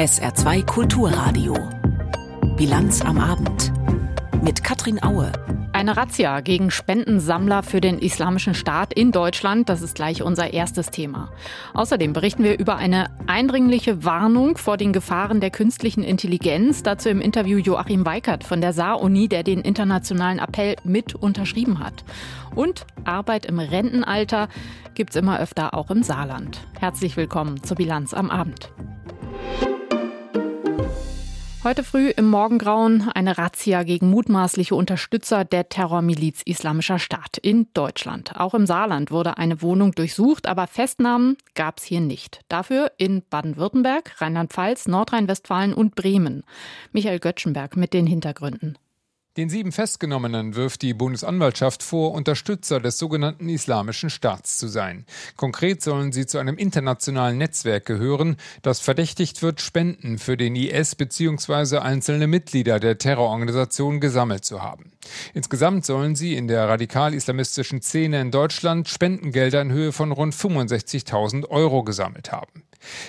SR2 Kulturradio. Bilanz am Abend. Mit Katrin Aue. Eine Razzia gegen Spendensammler für den Islamischen Staat in Deutschland, das ist gleich unser erstes Thema. Außerdem berichten wir über eine eindringliche Warnung vor den Gefahren der künstlichen Intelligenz. Dazu im Interview Joachim Weikert von der Saar-Uni, der den internationalen Appell mit unterschrieben hat. Und Arbeit im Rentenalter gibt es immer öfter auch im Saarland. Herzlich willkommen zur Bilanz am Abend. Heute früh im Morgengrauen eine Razzia gegen mutmaßliche Unterstützer der Terrormiliz Islamischer Staat in Deutschland. Auch im Saarland wurde eine Wohnung durchsucht, aber Festnahmen gab es hier nicht. Dafür in Baden-Württemberg, Rheinland-Pfalz, Nordrhein-Westfalen und Bremen. Michael Göttschenberg mit den Hintergründen. Den sieben Festgenommenen wirft die Bundesanwaltschaft vor, Unterstützer des sogenannten Islamischen Staats zu sein. Konkret sollen sie zu einem internationalen Netzwerk gehören, das verdächtigt wird, Spenden für den IS bzw. einzelne Mitglieder der Terrororganisation gesammelt zu haben. Insgesamt sollen sie in der radikal-islamistischen Szene in Deutschland Spendengelder in Höhe von rund 65.000 Euro gesammelt haben.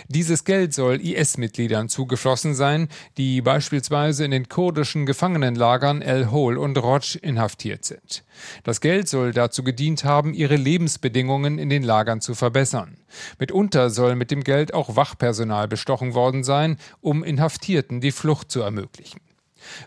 Dieses Geld soll IS-Mitgliedern zugeflossen sein, die beispielsweise in den kurdischen Gefangenenlagern El Hol und Roj inhaftiert sind. Das Geld soll dazu gedient haben, ihre Lebensbedingungen in den Lagern zu verbessern. Mitunter soll mit dem Geld auch Wachpersonal bestochen worden sein, um Inhaftierten die Flucht zu ermöglichen.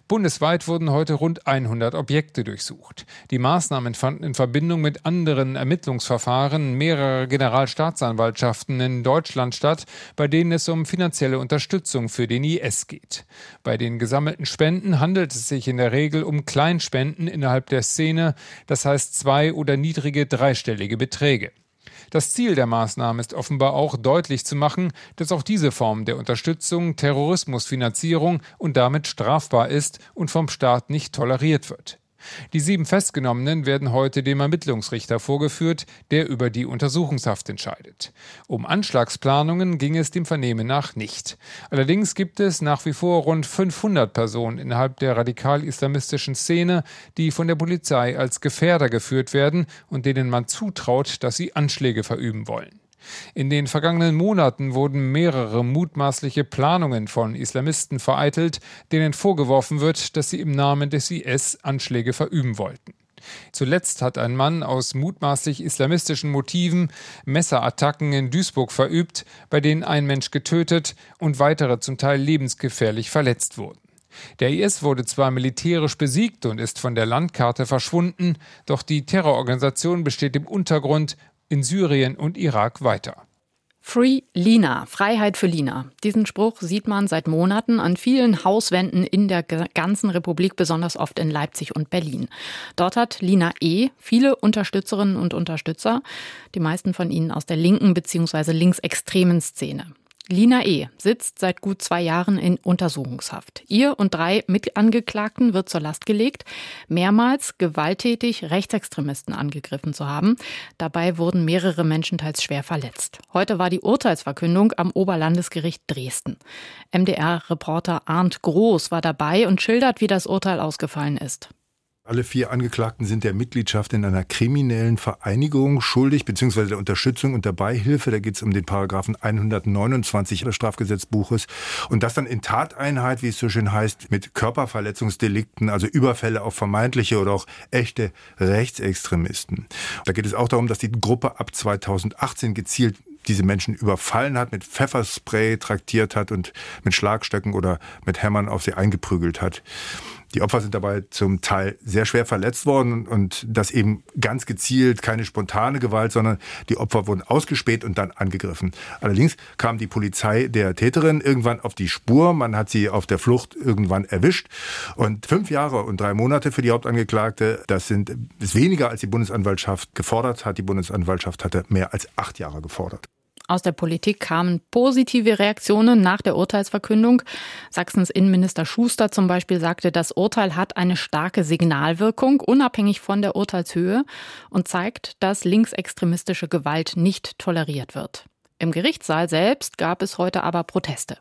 Bundesweit wurden heute rund 100 Objekte durchsucht. Die Maßnahmen fanden in Verbindung mit anderen Ermittlungsverfahren mehrerer Generalstaatsanwaltschaften in Deutschland statt, bei denen es um finanzielle Unterstützung für den IS geht. Bei den gesammelten Spenden handelt es sich in der Regel um Kleinspenden innerhalb der Szene, das heißt zwei oder niedrige dreistellige Beträge. Das Ziel der Maßnahmen ist offenbar auch deutlich zu machen, dass auch diese Form der Unterstützung Terrorismusfinanzierung und damit strafbar ist und vom Staat nicht toleriert wird. Die sieben Festgenommenen werden heute dem Ermittlungsrichter vorgeführt, der über die Untersuchungshaft entscheidet. Um Anschlagsplanungen ging es dem Vernehmen nach nicht. Allerdings gibt es nach wie vor rund 500 Personen innerhalb der radikal-islamistischen Szene, die von der Polizei als Gefährder geführt werden und denen man zutraut, dass sie Anschläge verüben wollen. In den vergangenen Monaten wurden mehrere mutmaßliche Planungen von Islamisten vereitelt, denen vorgeworfen wird, dass sie im Namen des IS Anschläge verüben wollten. Zuletzt hat ein Mann aus mutmaßlich islamistischen Motiven Messerattacken in Duisburg verübt, bei denen ein Mensch getötet und weitere zum Teil lebensgefährlich verletzt wurden. Der IS wurde zwar militärisch besiegt und ist von der Landkarte verschwunden, doch die Terrororganisation besteht im Untergrund in Syrien und Irak weiter. Free Lina, Freiheit für Lina. Diesen Spruch sieht man seit Monaten an vielen Hauswänden in der ganzen Republik, besonders oft in Leipzig und Berlin. Dort hat Lina E. viele Unterstützerinnen und Unterstützer, die meisten von ihnen aus der linken bzw. linksextremen Szene. Lina E. sitzt seit gut zwei Jahren in Untersuchungshaft. Ihr und drei Mitangeklagten wird zur Last gelegt, mehrmals gewalttätig Rechtsextremisten angegriffen zu haben. Dabei wurden mehrere Menschen teils schwer verletzt. Heute war die Urteilsverkündung am Oberlandesgericht Dresden. MDR-Reporter Arndt Groß war dabei und schildert, wie das Urteil ausgefallen ist. Alle vier Angeklagten sind der Mitgliedschaft in einer kriminellen Vereinigung schuldig, beziehungsweise der Unterstützung und der Beihilfe. Da geht es um den Paragraphen 129 des Strafgesetzbuches. Und das dann in Tateinheit, wie es so schön heißt, mit Körperverletzungsdelikten, also Überfälle auf vermeintliche oder auch echte Rechtsextremisten. Da geht es auch darum, dass die Gruppe ab 2018 gezielt diese Menschen überfallen hat, mit Pfefferspray traktiert hat und mit Schlagstöcken oder mit Hämmern auf sie eingeprügelt hat. Die Opfer sind dabei zum Teil sehr schwer verletzt worden und das eben ganz gezielt, keine spontane Gewalt, sondern die Opfer wurden ausgespäht und dann angegriffen. Allerdings kam die Polizei der Täterin irgendwann auf die Spur. Man hat sie auf der Flucht irgendwann erwischt. Und fünf Jahre und drei Monate für die Hauptangeklagte, das sind weniger als die Bundesanwaltschaft gefordert hat. Die Bundesanwaltschaft hatte mehr als acht Jahre gefordert. Aus der Politik kamen positive Reaktionen nach der Urteilsverkündung. Sachsens Innenminister Schuster zum Beispiel sagte, das Urteil hat eine starke Signalwirkung, unabhängig von der Urteilshöhe, und zeigt, dass linksextremistische Gewalt nicht toleriert wird. Im Gerichtssaal selbst gab es heute aber Proteste.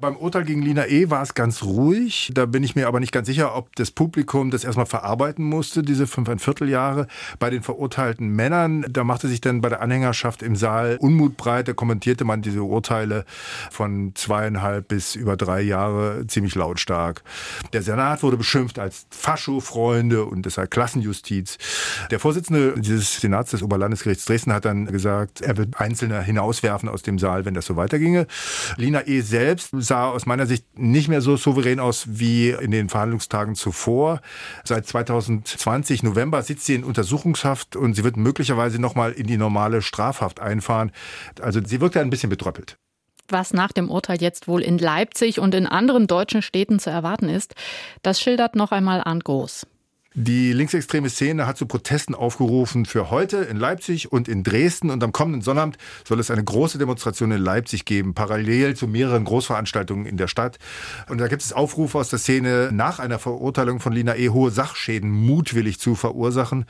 Beim Urteil gegen Lina E. war es ganz ruhig. Da bin ich mir aber nicht ganz sicher, ob das Publikum das erstmal verarbeiten musste, diese fünfeinviertel Jahre. Bei den verurteilten Männern, da machte sich dann bei der Anhängerschaft im Saal Unmut breit. Da kommentierte man diese Urteile von zweieinhalb bis über drei Jahre ziemlich lautstark. Der Senat wurde beschimpft als Fascho-Freunde und deshalb Klassenjustiz. Der Vorsitzende dieses Senats des Oberlandesgerichts Dresden hat dann gesagt, er wird Einzelne hinauswerfen aus dem Saal, wenn das so weiterginge. Lina E. selbst sah aus meiner Sicht nicht mehr so souverän aus wie in den Verhandlungstagen zuvor. Seit 2020 November sitzt sie in Untersuchungshaft und sie wird möglicherweise nochmal in die normale Strafhaft einfahren. Also sie wirkt ein bisschen betröppelt was nach dem Urteil jetzt wohl in Leipzig und in anderen deutschen Städten zu erwarten ist, das schildert noch einmal Arndt Groß. Die linksextreme Szene hat zu Protesten aufgerufen für heute in Leipzig und in Dresden. Und am kommenden Sonnabend soll es eine große Demonstration in Leipzig geben, parallel zu mehreren Großveranstaltungen in der Stadt. Und da gibt es Aufrufe aus der Szene, nach einer Verurteilung von Lina E. hohe Sachschäden mutwillig zu verursachen.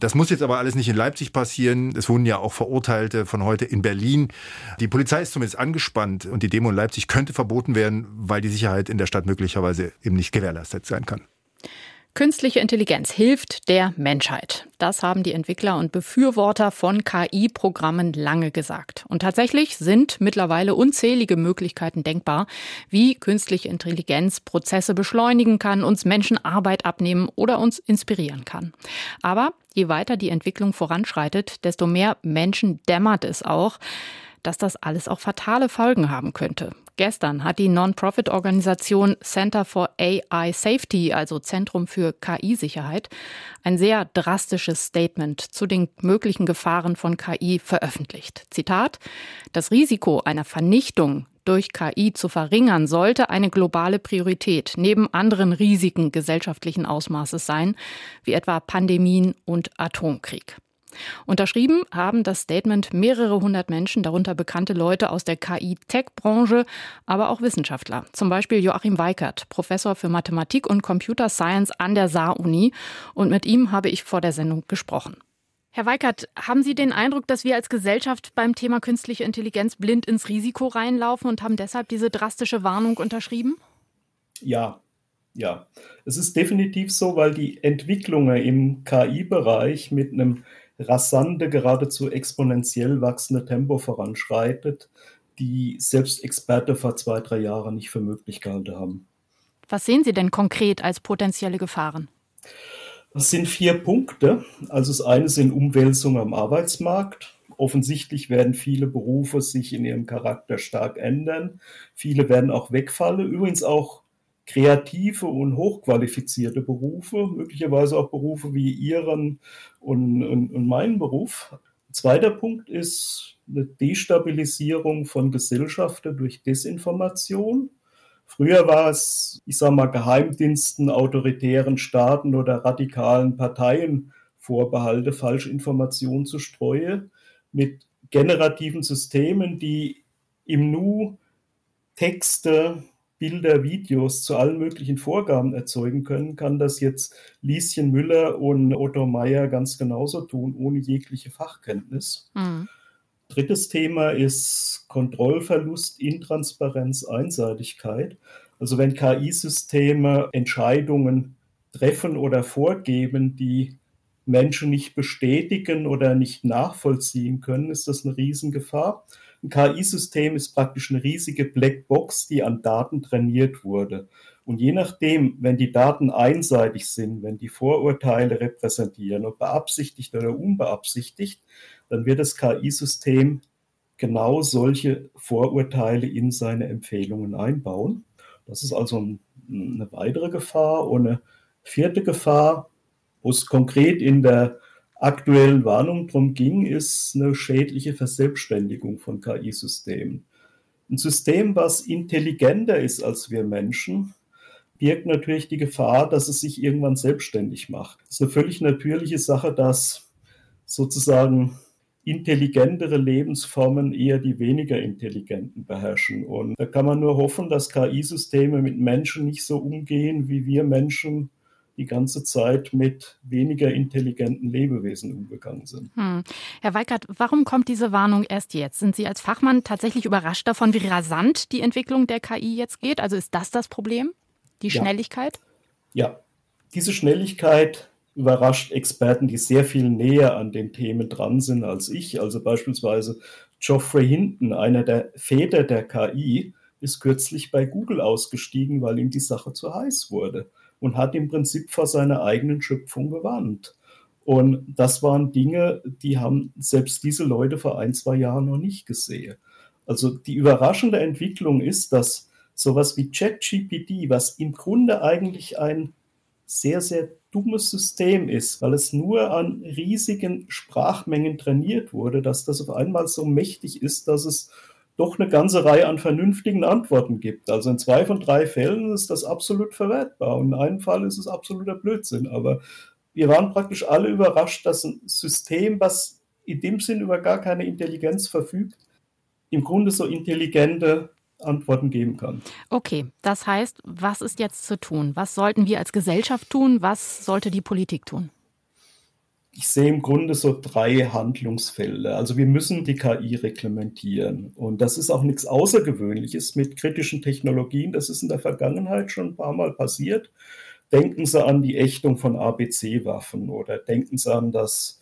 Das muss jetzt aber alles nicht in Leipzig passieren. Es wurden ja auch Verurteilte von heute in Berlin. Die Polizei ist zumindest angespannt und die Demo in Leipzig könnte verboten werden, weil die Sicherheit in der Stadt möglicherweise eben nicht gewährleistet sein kann. Künstliche Intelligenz hilft der Menschheit. Das haben die Entwickler und Befürworter von KI-Programmen lange gesagt. Und tatsächlich sind mittlerweile unzählige Möglichkeiten denkbar, wie künstliche Intelligenz Prozesse beschleunigen kann, uns Menschen Arbeit abnehmen oder uns inspirieren kann. Aber je weiter die Entwicklung voranschreitet, desto mehr Menschen dämmert es auch, dass das alles auch fatale Folgen haben könnte. Gestern hat die Non-Profit-Organisation Center for AI Safety, also Zentrum für KI-Sicherheit, ein sehr drastisches Statement zu den möglichen Gefahren von KI veröffentlicht. Zitat, das Risiko einer Vernichtung durch KI zu verringern, sollte eine globale Priorität neben anderen Risiken gesellschaftlichen Ausmaßes sein, wie etwa Pandemien und Atomkrieg. Unterschrieben haben das Statement mehrere hundert Menschen, darunter bekannte Leute aus der KI-Tech-Branche, aber auch Wissenschaftler. Zum Beispiel Joachim Weikert, Professor für Mathematik und Computer Science an der Saar-Uni. Und mit ihm habe ich vor der Sendung gesprochen. Herr Weikert, haben Sie den Eindruck, dass wir als Gesellschaft beim Thema künstliche Intelligenz blind ins Risiko reinlaufen und haben deshalb diese drastische Warnung unterschrieben? Ja, ja. Es ist definitiv so, weil die Entwicklungen im KI-Bereich mit einem rasante, geradezu exponentiell wachsende Tempo voranschreitet, die selbst Experte vor zwei, drei Jahren nicht für möglich gehalten haben. Was sehen Sie denn konkret als potenzielle Gefahren? Das sind vier Punkte. Also das eine sind Umwälzungen am Arbeitsmarkt. Offensichtlich werden viele Berufe sich in ihrem Charakter stark ändern. Viele werden auch wegfallen. Übrigens auch kreative und hochqualifizierte Berufe, möglicherweise auch Berufe wie Ihren und, und, und meinen Beruf. Zweiter Punkt ist eine Destabilisierung von Gesellschaften durch Desinformation. Früher war es, ich sage mal, Geheimdiensten, autoritären Staaten oder radikalen Parteien vorbehalte, Falschinformationen zu streuen, mit generativen Systemen, die im Nu Texte, Bilder, Videos zu allen möglichen Vorgaben erzeugen können, kann das jetzt Lieschen Müller und Otto Meyer ganz genauso tun, ohne jegliche Fachkenntnis. Mhm. Drittes Thema ist Kontrollverlust, Intransparenz, Einseitigkeit. Also wenn KI-Systeme Entscheidungen treffen oder vorgeben, die Menschen nicht bestätigen oder nicht nachvollziehen können, ist das eine Riesengefahr. Ein KI-System ist praktisch eine riesige Blackbox, die an Daten trainiert wurde. Und je nachdem, wenn die Daten einseitig sind, wenn die Vorurteile repräsentieren, ob beabsichtigt oder unbeabsichtigt, dann wird das KI-System genau solche Vorurteile in seine Empfehlungen einbauen. Das ist also eine weitere Gefahr. Und eine vierte Gefahr, wo es konkret in der aktuellen Warnung darum ging, ist eine schädliche Verselbstständigung von KI-Systemen. Ein System, was intelligenter ist als wir Menschen, birgt natürlich die Gefahr, dass es sich irgendwann selbstständig macht. Es ist eine völlig natürliche Sache, dass sozusagen intelligentere Lebensformen eher die weniger intelligenten beherrschen. Und da kann man nur hoffen, dass KI-Systeme mit Menschen nicht so umgehen, wie wir Menschen die ganze Zeit mit weniger intelligenten Lebewesen umgegangen sind. Hm. Herr Weikert, warum kommt diese Warnung erst jetzt? Sind Sie als Fachmann tatsächlich überrascht davon, wie rasant die Entwicklung der KI jetzt geht? Also ist das das Problem? Die ja. Schnelligkeit? Ja, diese Schnelligkeit überrascht Experten, die sehr viel näher an den Themen dran sind als ich. Also beispielsweise Geoffrey Hinton, einer der Väter der KI, ist kürzlich bei Google ausgestiegen, weil ihm die Sache zu heiß wurde und hat im Prinzip vor seiner eigenen Schöpfung gewarnt. Und das waren Dinge, die haben selbst diese Leute vor ein, zwei Jahren noch nicht gesehen. Also die überraschende Entwicklung ist, dass sowas wie ChatGPT, was im Grunde eigentlich ein sehr, sehr dummes System ist, weil es nur an riesigen Sprachmengen trainiert wurde, dass das auf einmal so mächtig ist, dass es doch eine ganze Reihe an vernünftigen Antworten gibt. Also in zwei von drei Fällen ist das absolut verwertbar und in einem Fall ist es absoluter Blödsinn. Aber wir waren praktisch alle überrascht, dass ein System, was in dem Sinn über gar keine Intelligenz verfügt, im Grunde so intelligente Antworten geben kann. Okay, das heißt, was ist jetzt zu tun? Was sollten wir als Gesellschaft tun? Was sollte die Politik tun? Ich sehe im Grunde so drei Handlungsfelder. Also wir müssen die KI reglementieren. Und das ist auch nichts Außergewöhnliches mit kritischen Technologien. Das ist in der Vergangenheit schon ein paar Mal passiert. Denken Sie an die Ächtung von ABC-Waffen oder denken Sie an das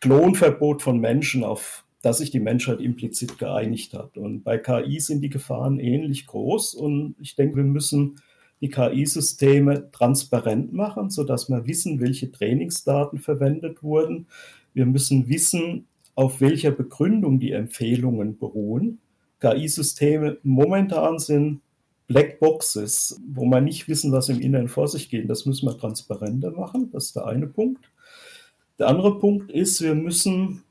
Klonverbot von Menschen, auf das sich die Menschheit implizit geeinigt hat. Und bei KI sind die Gefahren ähnlich groß. Und ich denke, wir müssen die KI-Systeme transparent machen, sodass wir wissen, welche Trainingsdaten verwendet wurden. Wir müssen wissen, auf welcher Begründung die Empfehlungen beruhen. KI-Systeme momentan sind Blackboxes, wo man nicht wissen, was im Inneren vor sich geht. Das müssen wir transparenter machen. Das ist der eine Punkt. Der andere Punkt ist, wir müssen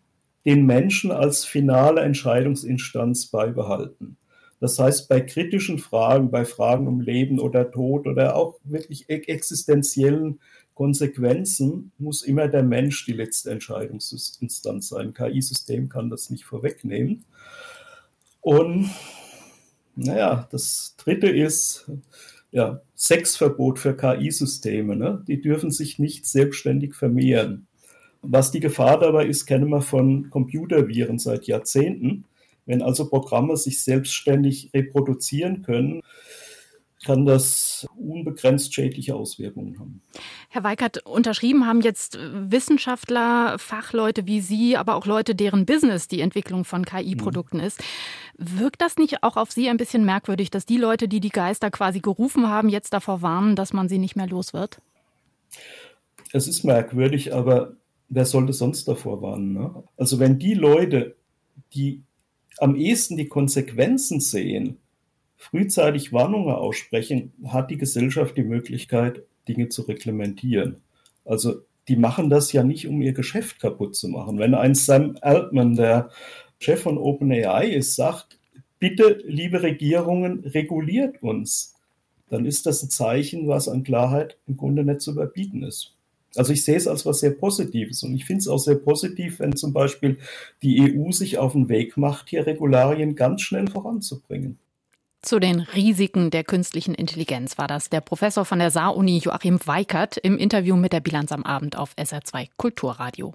den Menschen als finale Entscheidungsinstanz beibehalten. Das heißt, bei kritischen Fragen, bei Fragen um Leben oder Tod oder auch wirklich existenziellen Konsequenzen muss immer der Mensch die letzte Entscheidungsinstanz sein. KI-System kann das nicht vorwegnehmen. Und naja, das dritte ist, ja, Sexverbot für KI-Systeme. Ne? Die dürfen sich nicht selbstständig vermehren. Was die Gefahr dabei ist, kennen wir von Computerviren seit Jahrzehnten. Wenn also Programme sich selbstständig reproduzieren können, kann das unbegrenzt schädliche Auswirkungen haben. Herr Weikert, unterschrieben haben jetzt Wissenschaftler, Fachleute wie Sie, aber auch Leute, deren Business die Entwicklung von KI-Produkten mhm. ist. Wirkt das nicht auch auf Sie ein bisschen merkwürdig, dass die Leute, die die Geister quasi gerufen haben, jetzt davor warnen, dass man sie nicht mehr los wird? Es ist merkwürdig, aber wer sollte sonst davor warnen? Ne? Also wenn die Leute, die am ehesten die Konsequenzen sehen, frühzeitig Warnungen aussprechen, hat die Gesellschaft die Möglichkeit, Dinge zu reglementieren. Also die machen das ja nicht, um ihr Geschäft kaputt zu machen. Wenn ein Sam Altman, der Chef von OpenAI ist, sagt, bitte, liebe Regierungen, reguliert uns, dann ist das ein Zeichen, was an Klarheit im Grunde nicht zu überbieten ist. Also ich sehe es als was sehr Positives und ich finde es auch sehr positiv, wenn zum Beispiel die EU sich auf den Weg macht, hier Regularien ganz schnell voranzubringen. Zu den Risiken der künstlichen Intelligenz war das der Professor von der Saar-Uni Joachim Weikert im Interview mit der Bilanz am Abend auf SR2 Kulturradio.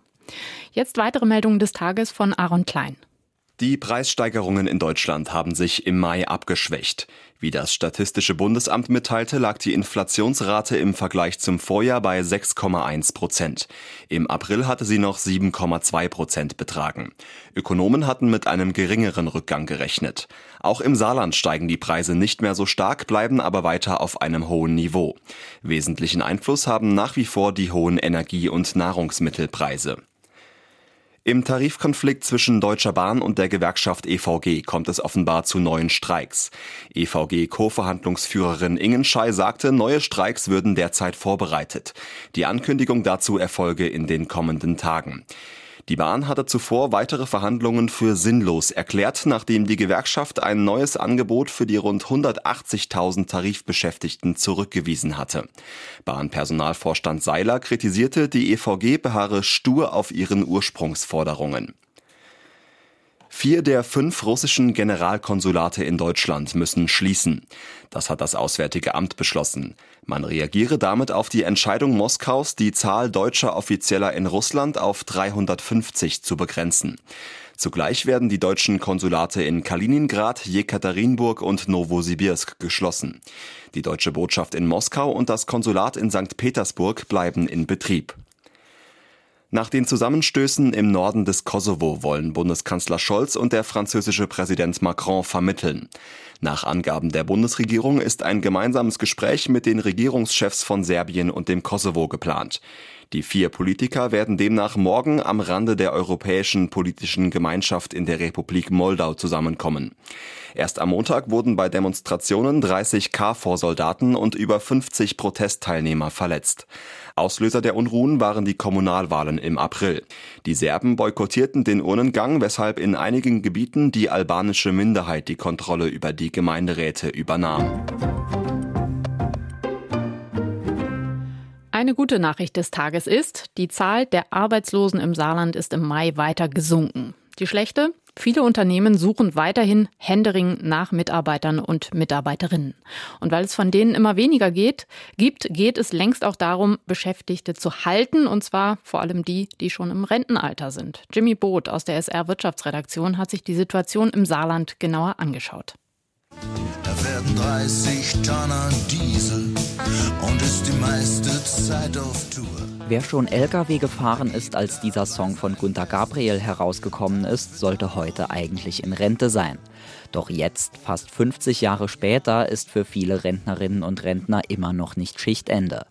Jetzt weitere Meldungen des Tages von Aaron Klein. Die Preissteigerungen in Deutschland haben sich im Mai abgeschwächt. Wie das Statistische Bundesamt mitteilte, lag die Inflationsrate im Vergleich zum Vorjahr bei 6,1 Prozent. Im April hatte sie noch 7,2 Prozent betragen. Ökonomen hatten mit einem geringeren Rückgang gerechnet. Auch im Saarland steigen die Preise nicht mehr so stark, bleiben aber weiter auf einem hohen Niveau. Wesentlichen Einfluss haben nach wie vor die hohen Energie- und Nahrungsmittelpreise. Im Tarifkonflikt zwischen Deutscher Bahn und der Gewerkschaft EVG kommt es offenbar zu neuen Streiks. EVG-Co-Verhandlungsführerin Ingenschei sagte, neue Streiks würden derzeit vorbereitet. Die Ankündigung dazu erfolge in den kommenden Tagen. Die Bahn hatte zuvor weitere Verhandlungen für sinnlos erklärt, nachdem die Gewerkschaft ein neues Angebot für die rund 180.000 Tarifbeschäftigten zurückgewiesen hatte. Bahnpersonalvorstand Seiler kritisierte, die EVG beharre stur auf ihren Ursprungsforderungen. Vier der fünf russischen Generalkonsulate in Deutschland müssen schließen. Das hat das Auswärtige Amt beschlossen. Man reagiere damit auf die Entscheidung Moskaus, die Zahl deutscher Offizieller in Russland auf 350 zu begrenzen. Zugleich werden die deutschen Konsulate in Kaliningrad, Jekaterinburg und Novosibirsk geschlossen. Die deutsche Botschaft in Moskau und das Konsulat in St. Petersburg bleiben in Betrieb. Nach den Zusammenstößen im Norden des Kosovo wollen Bundeskanzler Scholz und der französische Präsident Macron vermitteln. Nach Angaben der Bundesregierung ist ein gemeinsames Gespräch mit den Regierungschefs von Serbien und dem Kosovo geplant. Die vier Politiker werden demnach morgen am Rande der europäischen politischen Gemeinschaft in der Republik Moldau zusammenkommen. Erst am Montag wurden bei Demonstrationen 30 KFOR-Soldaten und über 50 Protestteilnehmer verletzt. Auslöser der Unruhen waren die Kommunalwahlen im April. Die Serben boykottierten den Urnengang, weshalb in einigen Gebieten die albanische Minderheit die Kontrolle über die Gemeinderäte übernahm. Eine gute Nachricht des Tages ist, die Zahl der Arbeitslosen im Saarland ist im Mai weiter gesunken. Die schlechte? Viele Unternehmen suchen weiterhin händeringend nach Mitarbeitern und Mitarbeiterinnen. Und weil es von denen immer weniger geht, gibt, geht es längst auch darum, Beschäftigte zu halten, und zwar vor allem die, die schon im Rentenalter sind. Jimmy Boot aus der SR Wirtschaftsredaktion hat sich die Situation im Saarland genauer angeschaut. Da werden 30 Tonner Diesel und ist die meiste Zeit auf Tour. Wer schon LKW gefahren ist, als dieser Song von Gunter Gabriel herausgekommen ist, sollte heute eigentlich in Rente sein. Doch jetzt, fast 50 Jahre später, ist für viele Rentnerinnen und Rentner immer noch nicht Schichtende.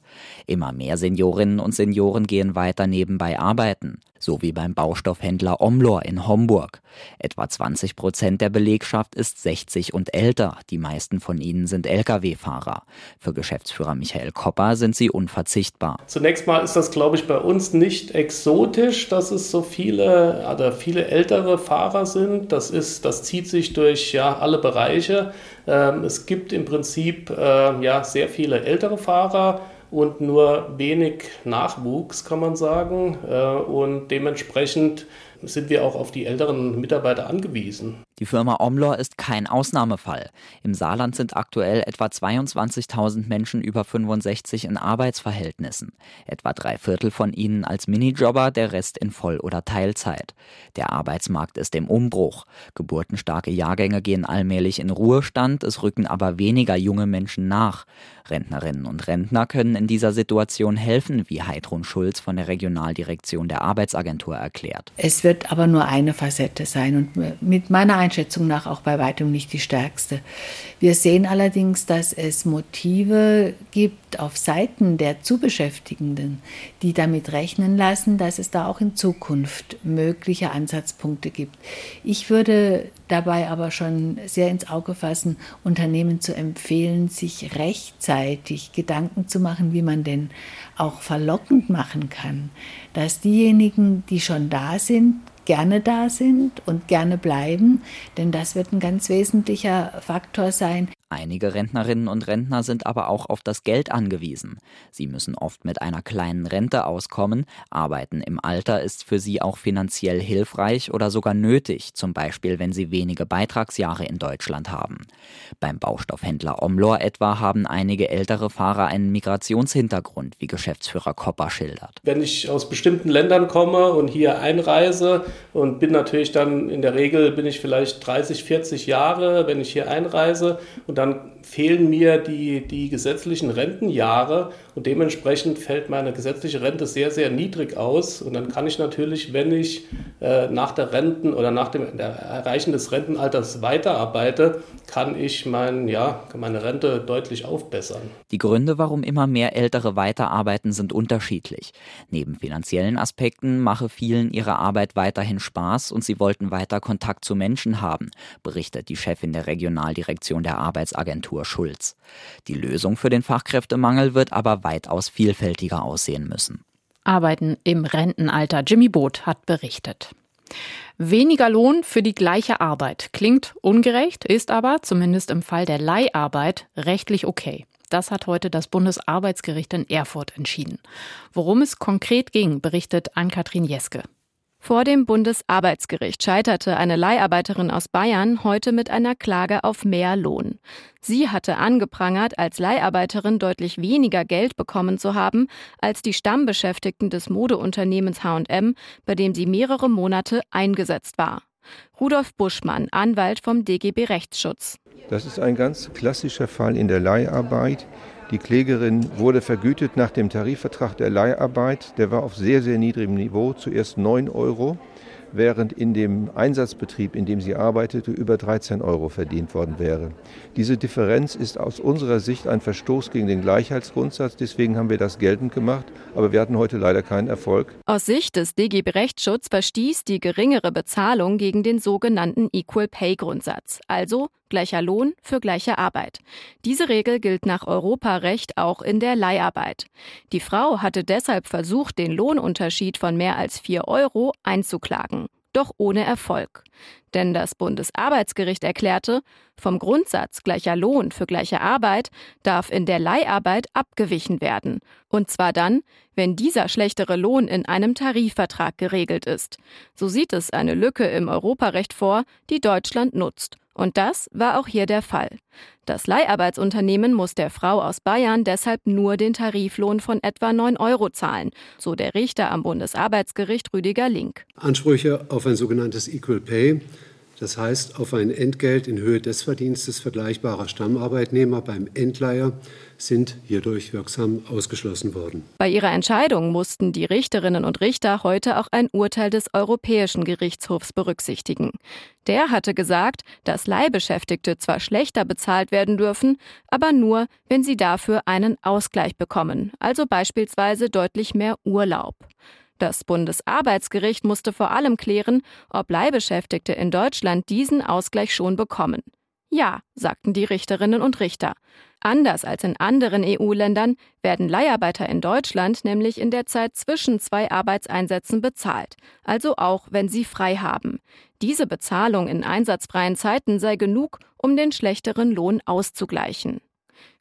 Immer mehr Seniorinnen und Senioren gehen weiter nebenbei arbeiten, so wie beim Baustoffhändler Omlor in Homburg. Etwa 20 Prozent der Belegschaft ist 60 und älter, die meisten von ihnen sind Lkw-Fahrer. Für Geschäftsführer Michael Kopper sind sie unverzichtbar. Zunächst mal ist das, glaube ich, bei uns nicht exotisch, dass es so viele oder viele ältere Fahrer sind. Das ist, das zieht sich durch ja alle Bereiche. Ähm, es gibt im Prinzip äh, ja sehr viele ältere Fahrer und nur wenig Nachwuchs, kann man sagen. Äh, und dementsprechend sind wir auch auf die älteren Mitarbeiter angewiesen. Die Firma Omlor ist kein Ausnahmefall. Im Saarland sind aktuell etwa 22.000 Menschen über 65 in Arbeitsverhältnissen. Etwa drei Viertel von ihnen als Minijobber, der Rest in Voll- oder Teilzeit. Der Arbeitsmarkt ist im Umbruch. Geburtenstarke Jahrgänge gehen allmählich in Ruhestand, es rücken aber weniger junge Menschen nach. Rentnerinnen und Rentner können in dieser Situation helfen, wie Heidrun Schulz von der Regionaldirektion der Arbeitsagentur erklärt. Es wird aber nur eine Facette sein und mit meiner Einschätzung nach auch bei weitem nicht die stärkste. Wir sehen allerdings, dass es Motive gibt auf Seiten der Zubeschäftigenden, die damit rechnen lassen, dass es da auch in Zukunft mögliche Ansatzpunkte gibt. Ich würde dabei aber schon sehr ins Auge fassen, Unternehmen zu empfehlen, sich rechtzeitig Gedanken zu machen, wie man denn auch verlockend machen kann, dass diejenigen, die schon da sind, gerne da sind und gerne bleiben, denn das wird ein ganz wesentlicher Faktor sein. Einige Rentnerinnen und Rentner sind aber auch auf das Geld angewiesen. Sie müssen oft mit einer kleinen Rente auskommen. Arbeiten im Alter ist für sie auch finanziell hilfreich oder sogar nötig, zum Beispiel wenn sie wenige Beitragsjahre in Deutschland haben. Beim Baustoffhändler Omlor etwa haben einige ältere Fahrer einen Migrationshintergrund, wie Geschäftsführer Kopper schildert. Wenn ich aus bestimmten Ländern komme und hier einreise und bin natürlich dann in der Regel bin ich vielleicht 30, 40 Jahre, wenn ich hier einreise und dann dann fehlen mir die, die gesetzlichen Rentenjahre und dementsprechend fällt meine gesetzliche Rente sehr, sehr niedrig aus. Und dann kann ich natürlich, wenn ich äh, nach der Renten oder nach dem Erreichen des Rentenalters weiterarbeite, kann ich mein, ja, meine Rente deutlich aufbessern. Die Gründe, warum immer mehr Ältere weiterarbeiten, sind unterschiedlich. Neben finanziellen Aspekten mache vielen ihre Arbeit weiterhin Spaß und sie wollten weiter Kontakt zu Menschen haben, berichtet die Chefin der Regionaldirektion der Arbeitsagentur Schulz. Die Lösung für den Fachkräftemangel wird aber weitaus vielfältiger aussehen müssen. Arbeiten im Rentenalter. Jimmy Boot hat berichtet. Weniger Lohn für die gleiche Arbeit klingt ungerecht, ist aber, zumindest im Fall der Leiharbeit, rechtlich okay. Das hat heute das Bundesarbeitsgericht in Erfurt entschieden. Worum es konkret ging, berichtet Ann-Kathrin Jeske. Vor dem Bundesarbeitsgericht scheiterte eine Leiharbeiterin aus Bayern heute mit einer Klage auf mehr Lohn. Sie hatte angeprangert, als Leiharbeiterin deutlich weniger Geld bekommen zu haben als die Stammbeschäftigten des Modeunternehmens H&M, bei dem sie mehrere Monate eingesetzt war. Rudolf Buschmann, Anwalt vom DGB Rechtsschutz. Das ist ein ganz klassischer Fall in der Leiharbeit. Die Klägerin wurde vergütet nach dem Tarifvertrag der Leiharbeit. Der war auf sehr, sehr niedrigem Niveau, zuerst 9 Euro während in dem Einsatzbetrieb, in dem sie arbeitete, über 13 Euro verdient worden wäre. Diese Differenz ist aus unserer Sicht ein Verstoß gegen den Gleichheitsgrundsatz. Deswegen haben wir das geltend gemacht, aber wir hatten heute leider keinen Erfolg. Aus Sicht des DGB Rechtsschutz verstieß die geringere Bezahlung gegen den sogenannten Equal Pay Grundsatz, also gleicher Lohn für gleiche Arbeit. Diese Regel gilt nach Europarecht auch in der Leiharbeit. Die Frau hatte deshalb versucht, den Lohnunterschied von mehr als 4 Euro einzuklagen doch ohne Erfolg. Denn das Bundesarbeitsgericht erklärte, vom Grundsatz gleicher Lohn für gleiche Arbeit darf in der Leiharbeit abgewichen werden. Und zwar dann, wenn dieser schlechtere Lohn in einem Tarifvertrag geregelt ist. So sieht es eine Lücke im Europarecht vor, die Deutschland nutzt. Und das war auch hier der Fall. Das Leiharbeitsunternehmen muss der Frau aus Bayern deshalb nur den Tariflohn von etwa 9 Euro zahlen, so der Richter am Bundesarbeitsgericht Rüdiger Link. Ansprüche auf ein sogenanntes Equal Pay das heißt auf ein Entgelt in Höhe des Verdienstes vergleichbarer Stammarbeitnehmer beim Endleiher sind hierdurch wirksam ausgeschlossen worden. Bei ihrer Entscheidung mussten die Richterinnen und Richter heute auch ein Urteil des Europäischen Gerichtshofs berücksichtigen. Der hatte gesagt, dass Leihbeschäftigte zwar schlechter bezahlt werden dürfen, aber nur, wenn sie dafür einen Ausgleich bekommen, also beispielsweise deutlich mehr Urlaub. Das Bundesarbeitsgericht musste vor allem klären, ob Leihbeschäftigte in Deutschland diesen Ausgleich schon bekommen. Ja, sagten die Richterinnen und Richter. Anders als in anderen EU-Ländern werden Leiharbeiter in Deutschland nämlich in der Zeit zwischen zwei Arbeitseinsätzen bezahlt, also auch wenn sie frei haben. Diese Bezahlung in einsatzfreien Zeiten sei genug, um den schlechteren Lohn auszugleichen.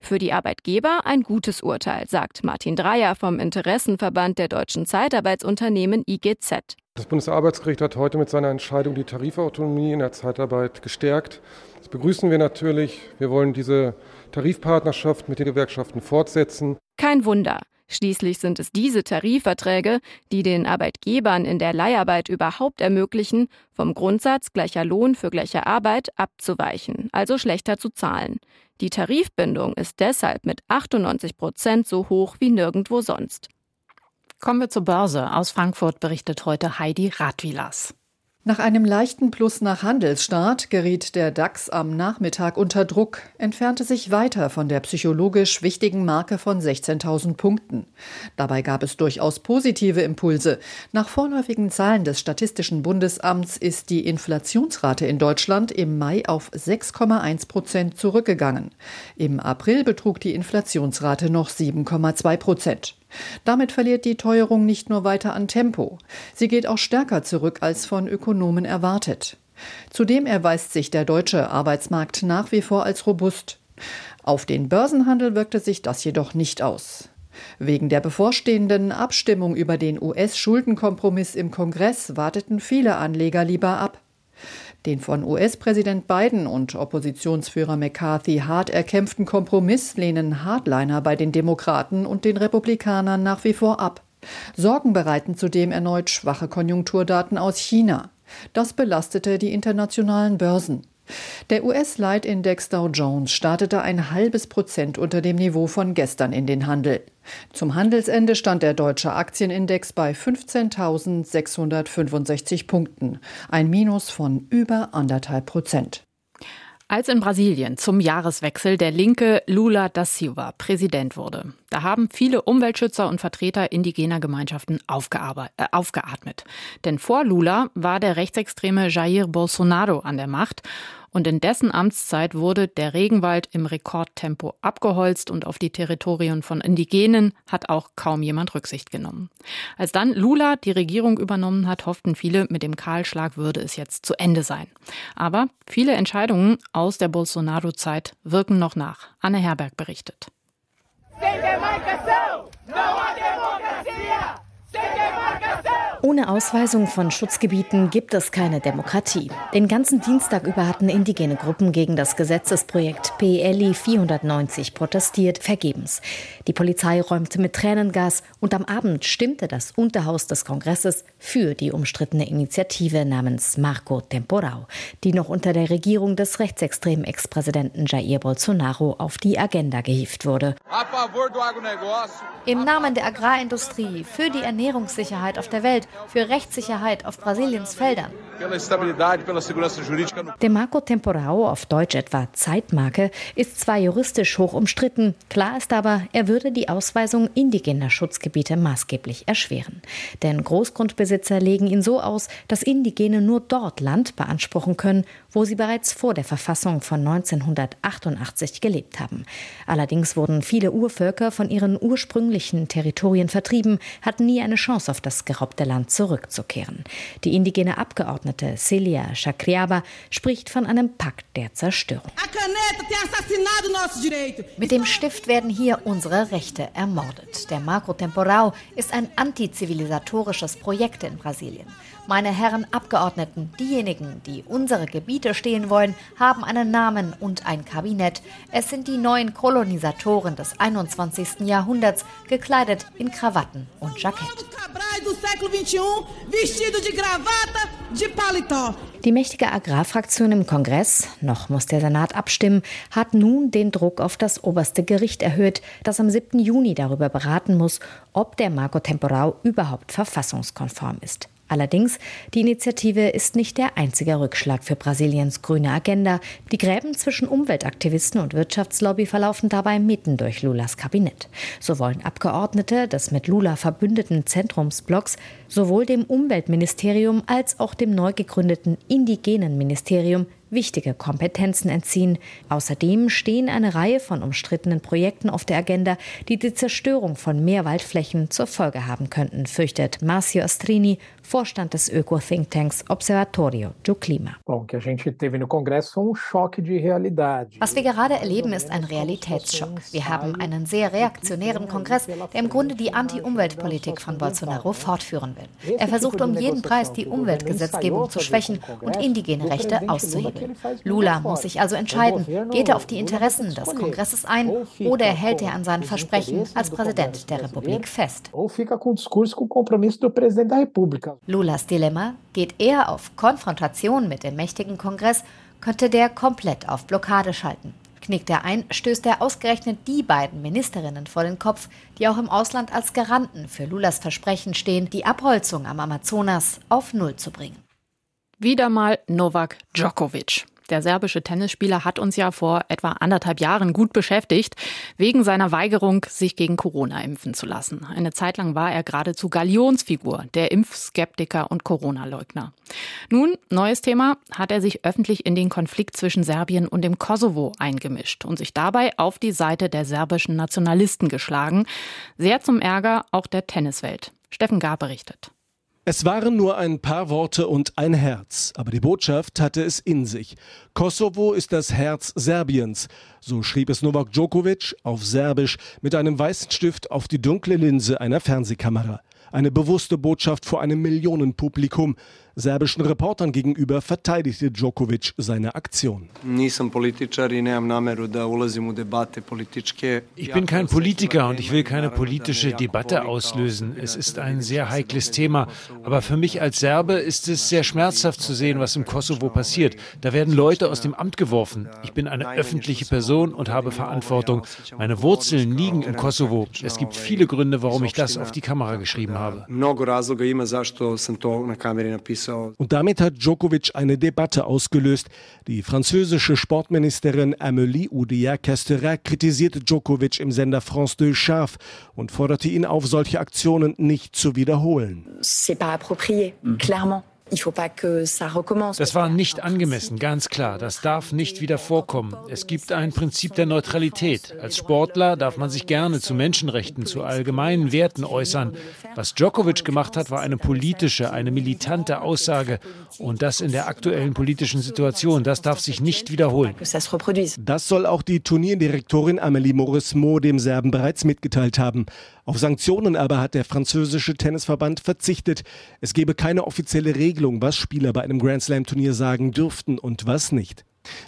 Für die Arbeitgeber ein gutes Urteil, sagt Martin Dreyer vom Interessenverband der deutschen Zeitarbeitsunternehmen IGZ. Das Bundesarbeitsgericht hat heute mit seiner Entscheidung die Tarifautonomie in der Zeitarbeit gestärkt. Das begrüßen wir natürlich. Wir wollen diese Tarifpartnerschaft mit den Gewerkschaften fortsetzen. Kein Wunder. Schließlich sind es diese Tarifverträge, die den Arbeitgebern in der Leiharbeit überhaupt ermöglichen, vom Grundsatz gleicher Lohn für gleiche Arbeit abzuweichen, also schlechter zu zahlen. Die Tarifbindung ist deshalb mit 98 Prozent so hoch wie nirgendwo sonst. Kommen wir zur Börse. Aus Frankfurt berichtet heute Heidi Radwilas. Nach einem leichten Plus nach Handelsstart geriet der DAX am Nachmittag unter Druck, entfernte sich weiter von der psychologisch wichtigen Marke von 16.000 Punkten. Dabei gab es durchaus positive Impulse. Nach vorläufigen Zahlen des Statistischen Bundesamts ist die Inflationsrate in Deutschland im Mai auf 6,1 Prozent zurückgegangen. Im April betrug die Inflationsrate noch 7,2 Prozent. Damit verliert die Teuerung nicht nur weiter an Tempo, sie geht auch stärker zurück als von Ökonomen erwartet. Zudem erweist sich der deutsche Arbeitsmarkt nach wie vor als robust. Auf den Börsenhandel wirkte sich das jedoch nicht aus. Wegen der bevorstehenden Abstimmung über den US-Schuldenkompromiss im Kongress warteten viele Anleger lieber ab. Den von US-Präsident Biden und Oppositionsführer McCarthy hart erkämpften Kompromiss lehnen Hardliner bei den Demokraten und den Republikanern nach wie vor ab. Sorgen bereiten zudem erneut schwache Konjunkturdaten aus China. Das belastete die internationalen Börsen. Der US-Leitindex Dow Jones startete ein halbes Prozent unter dem Niveau von gestern in den Handel. Zum Handelsende stand der deutsche Aktienindex bei 15.665 Punkten, ein Minus von über anderthalb Prozent. Als in Brasilien zum Jahreswechsel der linke Lula da Silva Präsident wurde, da haben viele Umweltschützer und Vertreter indigener Gemeinschaften äh, aufgeatmet. Denn vor Lula war der rechtsextreme Jair Bolsonaro an der Macht und in dessen Amtszeit wurde der Regenwald im Rekordtempo abgeholzt und auf die Territorien von Indigenen hat auch kaum jemand Rücksicht genommen. Als dann Lula die Regierung übernommen hat, hofften viele, mit dem Kahlschlag würde es jetzt zu Ende sein. Aber viele Entscheidungen aus der Bolsonaro-Zeit wirken noch nach. Anne Herberg berichtet. Sem demarcação, não há! Ohne Ausweisung von Schutzgebieten gibt es keine Demokratie. Den ganzen Dienstag über hatten indigene Gruppen gegen das Gesetzesprojekt PLI 490 protestiert, vergebens. Die Polizei räumte mit Tränengas und am Abend stimmte das Unterhaus des Kongresses für die umstrittene Initiative namens Marco Temporao, die noch unter der Regierung des rechtsextremen Ex-Präsidenten Jair Bolsonaro auf die Agenda gehievt wurde. Im Namen der Agrarindustrie, für die Ernährungssicherheit auf der Welt, für Rechtssicherheit auf Brasiliens Feldern. Der Marco Temporao, auf Deutsch etwa Zeitmarke, ist zwar juristisch hoch umstritten, klar ist aber, er würde die Ausweisung indigener Schutzgebiete maßgeblich erschweren. Denn Großgrundbesitzer legen ihn so aus, dass Indigene nur dort Land beanspruchen können, wo sie bereits vor der Verfassung von 1988 gelebt haben. Allerdings wurden viele Urvölker von ihren ursprünglichen Territorien vertrieben, hatten nie eine Chance auf das geraubte Land zurückzukehren. Die indigene Abgeordnete Celia Chacriaba spricht von einem Pakt der Zerstörung. Mit dem Stift werden hier unsere Rechte ermordet. Der Marco Temporal ist ein antizivilisatorisches Projekt in Brasilien. Meine Herren Abgeordneten, diejenigen, die unsere Gebiete stehen wollen, haben einen Namen und ein Kabinett. Es sind die neuen Kolonisatoren des 21. Jahrhunderts, gekleidet in Krawatten und Jackett. Die mächtige Agrarfraktion im Kongress, noch muss der Senat abstimmen, hat nun den Druck auf das oberste Gericht erhöht, das am 7. Juni darüber beraten muss, ob der Marco Temporal überhaupt verfassungskonform ist. Allerdings, die Initiative ist nicht der einzige Rückschlag für Brasiliens grüne Agenda. Die Gräben zwischen Umweltaktivisten und Wirtschaftslobby verlaufen dabei mitten durch Lulas Kabinett. So wollen Abgeordnete des mit Lula verbündeten Zentrumsblocks sowohl dem Umweltministerium als auch dem neu gegründeten Indigenen Ministerium wichtige Kompetenzen entziehen. Außerdem stehen eine Reihe von umstrittenen Projekten auf der Agenda, die die Zerstörung von Meerwaldflächen zur Folge haben könnten, fürchtet Marcio Astrini, Vorstand des Öko-Thinktanks Observatorio do Clima. Was wir gerade erleben, ist ein Realitätsschock. Wir haben einen sehr reaktionären Kongress, der im Grunde die Anti-Umweltpolitik von Bolsonaro fortführen will. Er versucht um jeden Preis, die Umweltgesetzgebung zu schwächen und indigene Rechte auszuhebeln. Lula muss sich also entscheiden, geht er auf die Interessen des Kongresses ein oder hält er an seinen Versprechen als Präsident der Republik fest. Lulas Dilemma geht er auf Konfrontation mit dem mächtigen Kongress, könnte der komplett auf Blockade schalten. Knickt er ein, stößt er ausgerechnet die beiden Ministerinnen vor den Kopf, die auch im Ausland als Garanten für Lulas Versprechen stehen, die Abholzung am Amazonas auf Null zu bringen. Wieder mal Novak Djokovic. Der serbische Tennisspieler hat uns ja vor etwa anderthalb Jahren gut beschäftigt, wegen seiner Weigerung, sich gegen Corona impfen zu lassen. Eine Zeit lang war er geradezu Galionsfigur, der Impfskeptiker und Corona-Leugner. Nun, neues Thema, hat er sich öffentlich in den Konflikt zwischen Serbien und dem Kosovo eingemischt und sich dabei auf die Seite der serbischen Nationalisten geschlagen. Sehr zum Ärger auch der Tenniswelt. Steffen Gar berichtet. Es waren nur ein paar Worte und ein Herz, aber die Botschaft hatte es in sich. Kosovo ist das Herz Serbiens, so schrieb es Novak Djokovic auf Serbisch mit einem weißen Stift auf die dunkle Linse einer Fernsehkamera. Eine bewusste Botschaft vor einem Millionenpublikum. Serbischen Reportern gegenüber verteidigte Djokovic seine Aktion. Ich bin kein Politiker und ich will keine politische Debatte auslösen. Es ist ein sehr heikles Thema. Aber für mich als Serbe ist es sehr schmerzhaft zu sehen, was im Kosovo passiert. Da werden Leute aus dem Amt geworfen. Ich bin eine öffentliche Person und habe Verantwortung. Meine Wurzeln liegen im Kosovo. Es gibt viele Gründe, warum ich das auf die Kamera geschrieben habe. Und damit hat Djokovic eine Debatte ausgelöst. Die französische Sportministerin Amélie Oudéa-Castéra kritisierte Djokovic im Sender France 2 scharf und forderte ihn auf, solche Aktionen nicht zu wiederholen. C'est pas approprié, clairement. Das war nicht angemessen, ganz klar. Das darf nicht wieder vorkommen. Es gibt ein Prinzip der Neutralität. Als Sportler darf man sich gerne zu Menschenrechten, zu allgemeinen Werten äußern. Was Djokovic gemacht hat, war eine politische, eine militante Aussage. Und das in der aktuellen politischen Situation, das darf sich nicht wiederholen. Das soll auch die Turnierdirektorin Amélie Mauresmo dem Serben bereits mitgeteilt haben. Auf Sanktionen aber hat der französische Tennisverband verzichtet. Es gebe keine offizielle Regelung, was Spieler bei einem Grand Slam Turnier sagen dürften und was nicht.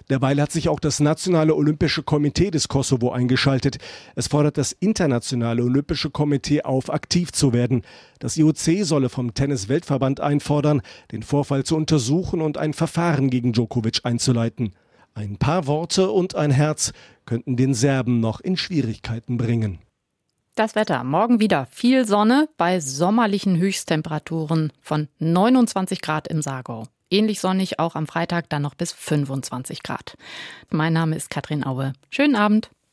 Derweil hat sich auch das Nationale Olympische Komitee des Kosovo eingeschaltet. Es fordert das Internationale Olympische Komitee auf, aktiv zu werden. Das IOC solle vom Tennis-Weltverband einfordern, den Vorfall zu untersuchen und ein Verfahren gegen Djokovic einzuleiten. Ein paar Worte und ein Herz könnten den Serben noch in Schwierigkeiten bringen. Das Wetter. Morgen wieder viel Sonne bei sommerlichen Höchsttemperaturen von 29 Grad im Sargau. Ähnlich sonnig auch am Freitag dann noch bis 25 Grad. Mein Name ist Katrin Aue. Schönen Abend.